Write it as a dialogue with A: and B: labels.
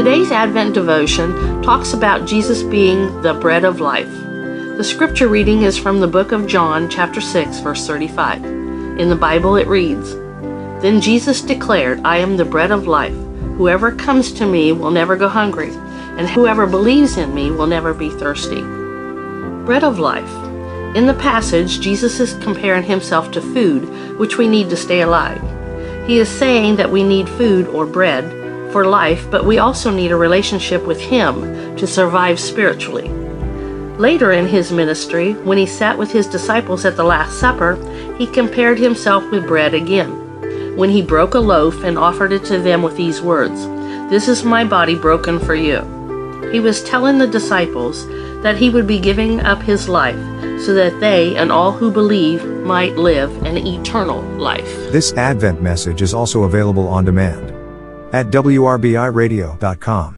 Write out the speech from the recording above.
A: Today's Advent devotion talks about Jesus being the bread of life. The scripture reading is from the book of John, chapter 6, verse 35. In the Bible, it reads Then Jesus declared, I am the bread of life. Whoever comes to me will never go hungry, and whoever believes in me will never be thirsty. Bread of life. In the passage, Jesus is comparing himself to food, which we need to stay alive. He is saying that we need food or bread for life, but we also need a relationship with Him to survive spiritually. Later in his ministry, when he sat with his disciples at the Last Supper, he compared himself with bread again. When he broke a loaf and offered it to them with these words This is my body broken for you. He was telling the disciples that he would be giving up his life so that they and all who believe might live an eternal life.
B: This Advent message is also available on demand at WRBIRadio.com.